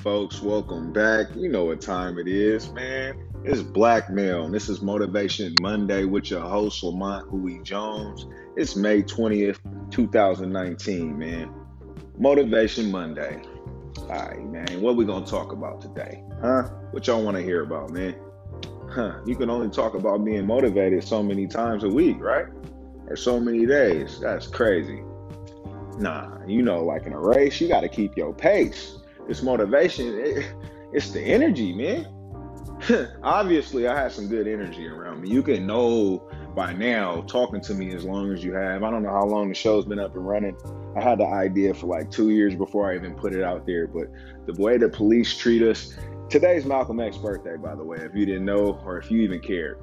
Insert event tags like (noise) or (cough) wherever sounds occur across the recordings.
folks. Welcome back. You know what time it is, man. It's Blackmail, and this is Motivation Monday with your host, Lamont Huey Jones. It's May 20th, 2019, man. Motivation Monday. All right, man. What we gonna talk about today? Huh? What y'all want to hear about, man? Huh? You can only talk about being motivated so many times a week, right? Or so many days. That's crazy. Nah, you know, like in a race, you got to keep your pace. This motivation, it, it's the energy, man. (laughs) Obviously, I have some good energy around me. You can know by now, talking to me as long as you have. I don't know how long the show's been up and running. I had the idea for like two years before I even put it out there. But the way the police treat us, today's Malcolm X birthday, by the way, if you didn't know or if you even cared.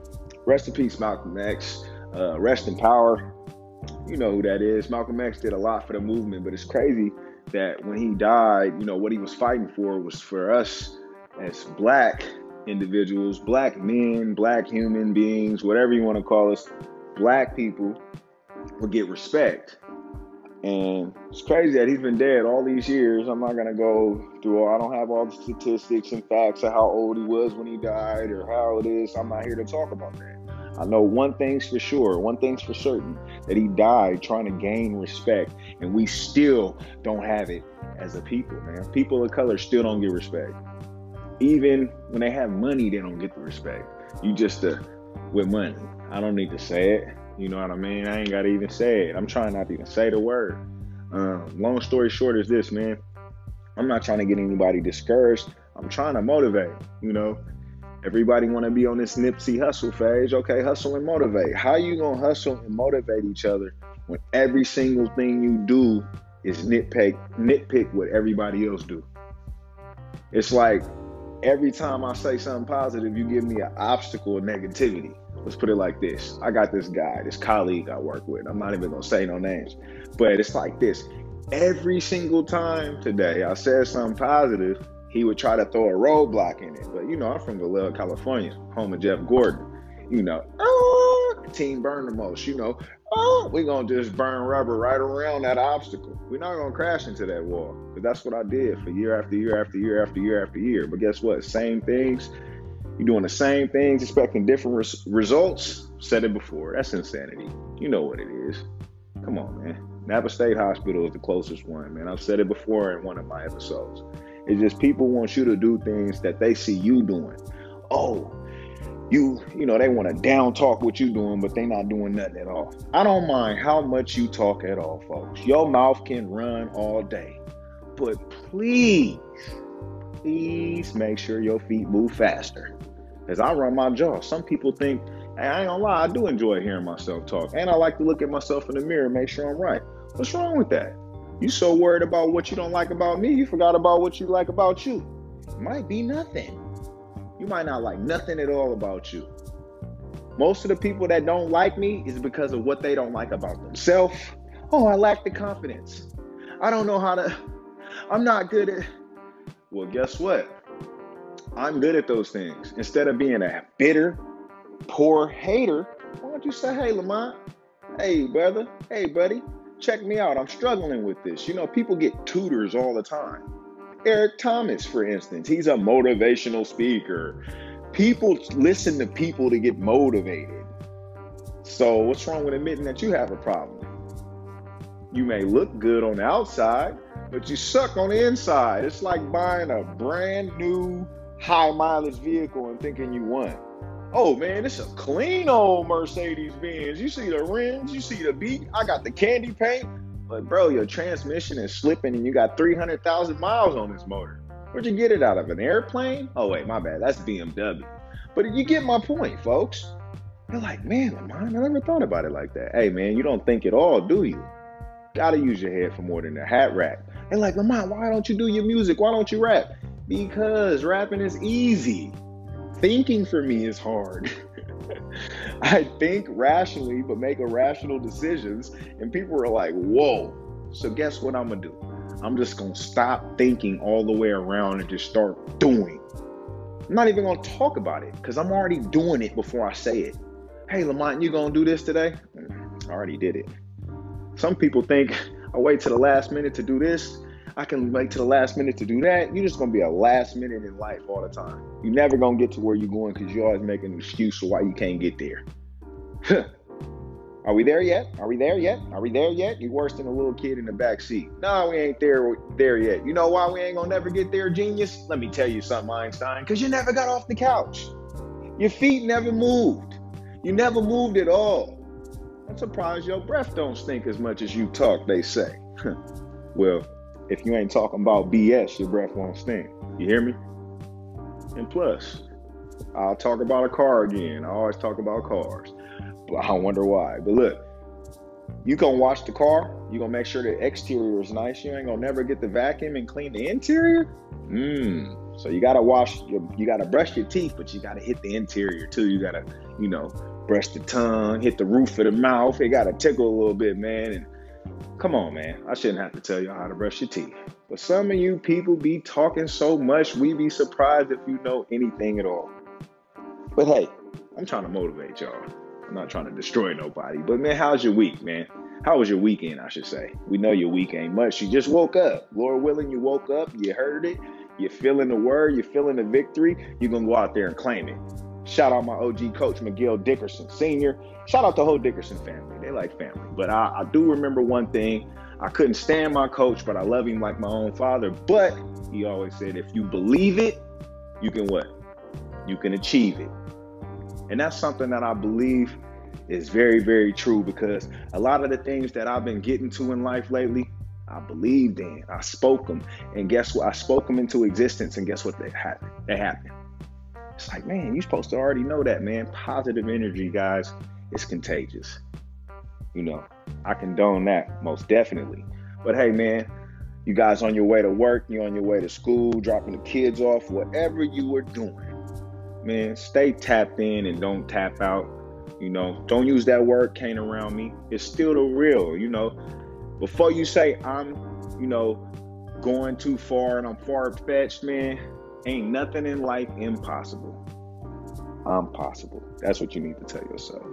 Rest in peace, Malcolm X. Uh, rest in power. You know who that is. Malcolm X did a lot for the movement, but it's crazy that when he died, you know, what he was fighting for was for us as black individuals, black men, black human beings, whatever you want to call us, black people would get respect. And it's crazy that he's been dead all these years. I'm not gonna go through all I don't have all the statistics and facts of how old he was when he died or how it is. I'm not here to talk about that. I know one thing's for sure, one thing's for certain that he died trying to gain respect, and we still don't have it as a people, man. People of color still don't get respect. Even when they have money, they don't get the respect. You just uh, with money. I don't need to say it. You know what I mean? I ain't gotta even say it. I'm trying not to even say the word. Um, long story short is this, man. I'm not trying to get anybody discouraged. I'm trying to motivate. You know, Everybody want to be on this Nipsey Hussle phase. Okay, hustle and motivate. How you gonna hustle and motivate each other when every single thing you do is nitpick nitpick what everybody else do? It's like every time I say something positive, you give me an obstacle of negativity. Let's put it like this. I got this guy, this colleague I work with. I'm not even gonna say no names, but it's like this. Every single time today I said something positive, he would try to throw a roadblock in it. But you know, I'm from Vallejo, California, home of Jeff Gordon. You know, oh, team burn the most. You know, ah, oh, we're gonna just burn rubber right around that obstacle. We're not gonna crash into that wall. But that's what I did for year after year after year after year after year. But guess what? Same things. You're doing the same things, expecting different res- results. Said it before. That's insanity. You know what it is. Come on, man. Napa State Hospital is the closest one, man. I've said it before in one of my episodes. It's just people want you to do things that they see you doing. Oh, you, you know, they want to down talk what you doing, but they not doing nothing at all. I don't mind how much you talk at all, folks. Your mouth can run all day. But please, please make sure your feet move faster. As I run my jaw. Some people think, hey, I ain't gonna lie, I do enjoy hearing myself talk. And I like to look at myself in the mirror and make sure I'm right. What's wrong with that? You so worried about what you don't like about me, you forgot about what you like about you. It might be nothing. You might not like nothing at all about you. Most of the people that don't like me is because of what they don't like about themselves. Oh, I lack the confidence. I don't know how to, I'm not good at. Well, guess what? I'm good at those things. Instead of being a bitter, poor hater, why don't you say, hey, Lamont, hey, brother, hey, buddy, check me out. I'm struggling with this. You know, people get tutors all the time. Eric Thomas, for instance, he's a motivational speaker. People listen to people to get motivated. So, what's wrong with admitting that you have a problem? You may look good on the outside, but you suck on the inside. It's like buying a brand new high mileage vehicle and thinking you won. Oh man, it's a clean old Mercedes Benz. You see the rims, you see the beat. I got the candy paint. But bro, your transmission is slipping and you got 300,000 miles on this motor. Where'd you get it out of? An airplane? Oh wait, my bad. That's BMW. But you get my point, folks. You're like, man, Lamont, I never thought about it like that. Hey man, you don't think at all, do you? Gotta use your head for more than a hat rack. They're like, Lamont, why don't you do your music? Why don't you rap? Because rapping is easy thinking for me is hard. (laughs) I think rationally, but make irrational decisions. And people are like, whoa. So, guess what I'm going to do? I'm just going to stop thinking all the way around and just start doing. I'm not even going to talk about it because I'm already doing it before I say it. Hey, Lamont, you going to do this today? Mm, I already did it. Some people think I wait to the last minute to do this. I can wait to the last minute to do that. You're just gonna be a last minute in life all the time. You're never gonna get to where you're going because you always make an excuse for why you can't get there. (laughs) Are we there yet? Are we there yet? Are we there yet? You're worse than a little kid in the back seat. No, we ain't there there yet. You know why we ain't gonna never get there, genius? Let me tell you something, Einstein. Because you never got off the couch. Your feet never moved. You never moved at all. I'm surprised your breath don't stink as much as you talk, they say. (laughs) well, if you ain't talking about BS, your breath won't stink. You hear me? And plus, I'll talk about a car again. I always talk about cars. But I wonder why. But look, you gonna wash the car. You gonna make sure the exterior is nice. You ain't gonna never get the vacuum and clean the interior. Mmm. So you gotta wash. Your, you gotta brush your teeth, but you gotta hit the interior too. You gotta, you know, brush the tongue, hit the roof of the mouth. It gotta tickle a little bit, man. And come on, man. I shouldn't have to tell you how to brush your teeth. But some of you people be talking so much, we be surprised if you know anything at all. But hey, I'm trying to motivate y'all. I'm not trying to destroy nobody. But man, how's your week, man? How was your weekend, I should say? We know your week ain't much. You just woke up. Lord willing, you woke up, you heard it, you're feeling the word, you're feeling the victory. You're gonna go out there and claim it. Shout out my OG coach, McGill Dickerson Sr. Shout out the whole Dickerson family. They like family. But I, I do remember one thing. I couldn't stand my coach, but I love him like my own father. But he always said, if you believe it, you can what? You can achieve it. And that's something that I believe is very, very true because a lot of the things that I've been getting to in life lately, I believed in. I spoke them. And guess what? I spoke them into existence. And guess what? They happened. They happened. It's like, man, you're supposed to already know that, man. Positive energy, guys, is contagious. You know, I condone that most definitely. But hey, man, you guys on your way to work, you on your way to school, dropping the kids off, whatever you are doing, man, stay tapped in and don't tap out. You know, don't use that word can't around me. It's still the real, you know. Before you say I'm, you know, going too far and I'm far fetched, man, ain't nothing in life impossible. I'm possible. That's what you need to tell yourself.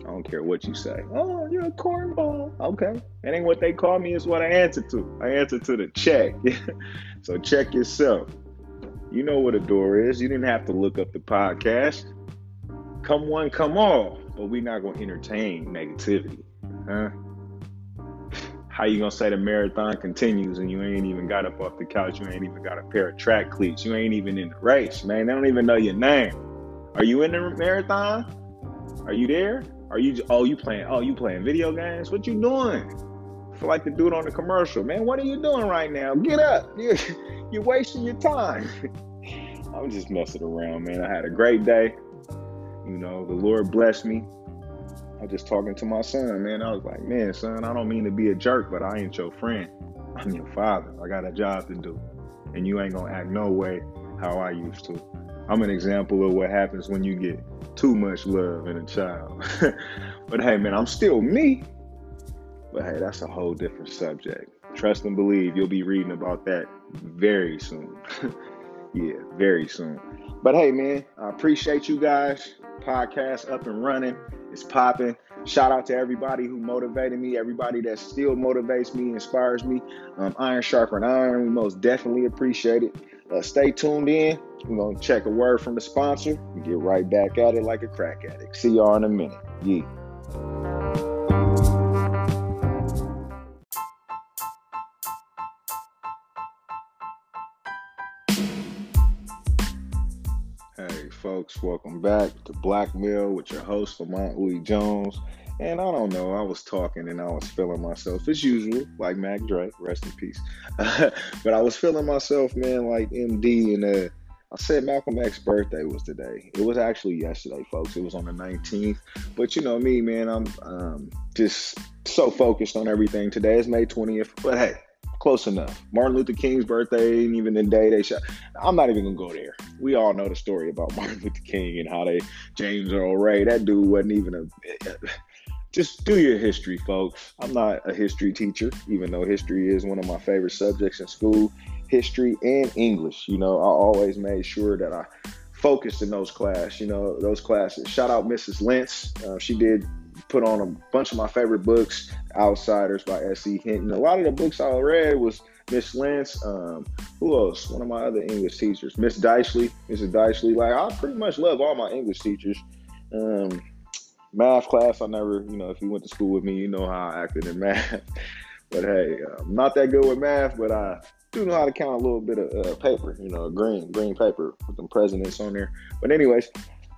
I don't care what you say. Oh, you're a cornball. Okay. That ain't what they call me, it's what I answer to. I answer to the check. (laughs) so check yourself. You know what a door is. You didn't have to look up the podcast. Come one, come all. But we're not going to entertain negativity. Huh? How you gonna say the marathon continues and you ain't even got up off the couch? You ain't even got a pair of track cleats. You ain't even in the race, man. They don't even know your name. Are you in the marathon? Are you there? Are you? Oh, you playing? Oh, you playing video games? What you doing? I feel like the dude on the commercial, man. What are you doing right now? Get up! (laughs) You're, you're wasting your time. (laughs) I'm just messing around, man. I had a great day. You know, the Lord blessed me. I was just talking to my son, man. I was like, man, son, I don't mean to be a jerk, but I ain't your friend. I'm your father. I got a job to do. And you ain't gonna act no way how I used to. I'm an example of what happens when you get too much love in a child. (laughs) but hey, man, I'm still me. But hey, that's a whole different subject. Trust and believe you'll be reading about that very soon. (laughs) yeah, very soon. But hey, man, I appreciate you guys. Podcast up and running. It's popping. Shout out to everybody who motivated me, everybody that still motivates me, inspires me. Um, iron sharper iron. We most definitely appreciate it. Uh, stay tuned in. We're going to check a word from the sponsor and get right back at it like a crack addict. See y'all in a minute. Yeah. Folks. Welcome back to Blackmail with your host, Lamont Louis Jones. And I don't know, I was talking and I was feeling myself as usual, like Mac Dre, rest in peace. (laughs) but I was feeling myself, man, like MD. And uh, I said Malcolm X's birthday was today. It was actually yesterday, folks. It was on the 19th. But you know me, man, I'm um, just so focused on everything. Today is May 20th. But hey, close enough. Martin Luther King's birthday, and even the day they shot. I'm not even gonna go there. We all know the story about (laughs) Martin Luther King and how they James Earl Ray. That dude wasn't even a. (laughs) Just do your history, folks. I'm not a history teacher, even though history is one of my favorite subjects in school. History and English. You know, I always made sure that I focused in those classes. You know, those classes. Shout out Mrs. Lentz. Uh, she did put on a bunch of my favorite books, Outsiders by S.E. Hinton. A lot of the books I read was Miss Lance. Um, who else? One of my other English teachers, Miss Dysley. Mrs. Dysley. Like I pretty much love all my English teachers. Um, math class, I never, you know, if you went to school with me, you know how I acted in (laughs) math. but hey, I'm not that good with math, but I do know how to count a little bit of uh, paper, you know, green green paper with them presidents on there. But anyways,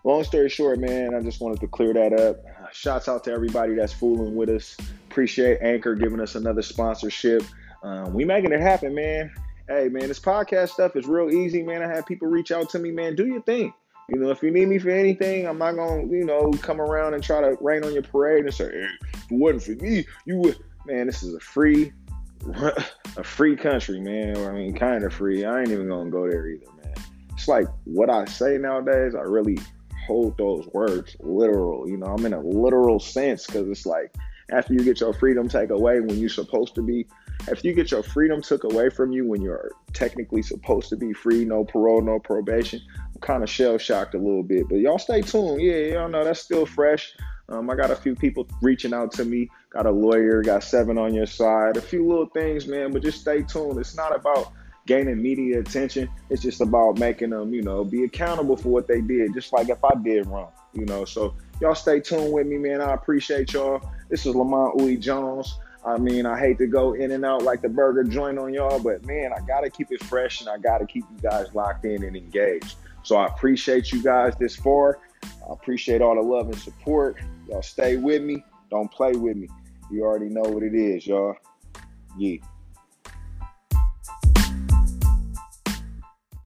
long story short, man, I just wanted to clear that up. Shouts out to everybody that's fooling with us. Appreciate Anchor giving us another sponsorship. Um, we making it happen, man. Hey, man, this podcast stuff is real easy, man. I have people reach out to me, man. Do your thing. You know, if you need me for anything, I'm not gonna, you know, come around and try to rain on your parade and say, hey, if it wasn't for me, you would. Man, this is a free, (laughs) a free country, man. I mean, kind of free. I ain't even gonna go there either, man. It's like what I say nowadays. I really hold those words literal. You know, I'm in a literal sense because it's like after you get your freedom take away when you're supposed to be if you get your freedom took away from you when you're technically supposed to be free, no parole, no probation, I'm kind of shell shocked a little bit. But y'all stay tuned. Yeah, y'all know that's still fresh. Um, I got a few people reaching out to me. Got a lawyer, got seven on your side, a few little things, man. But just stay tuned. It's not about gaining media attention. It's just about making them, you know, be accountable for what they did, just like if I did wrong, you know. So y'all stay tuned with me, man. I appreciate y'all. This is Lamont Uwe Jones. I mean, I hate to go in and out like the burger joint on y'all, but man, I got to keep it fresh and I got to keep you guys locked in and engaged. So I appreciate you guys this far. I appreciate all the love and support. Y'all stay with me. Don't play with me. You already know what it is, y'all. Yeah.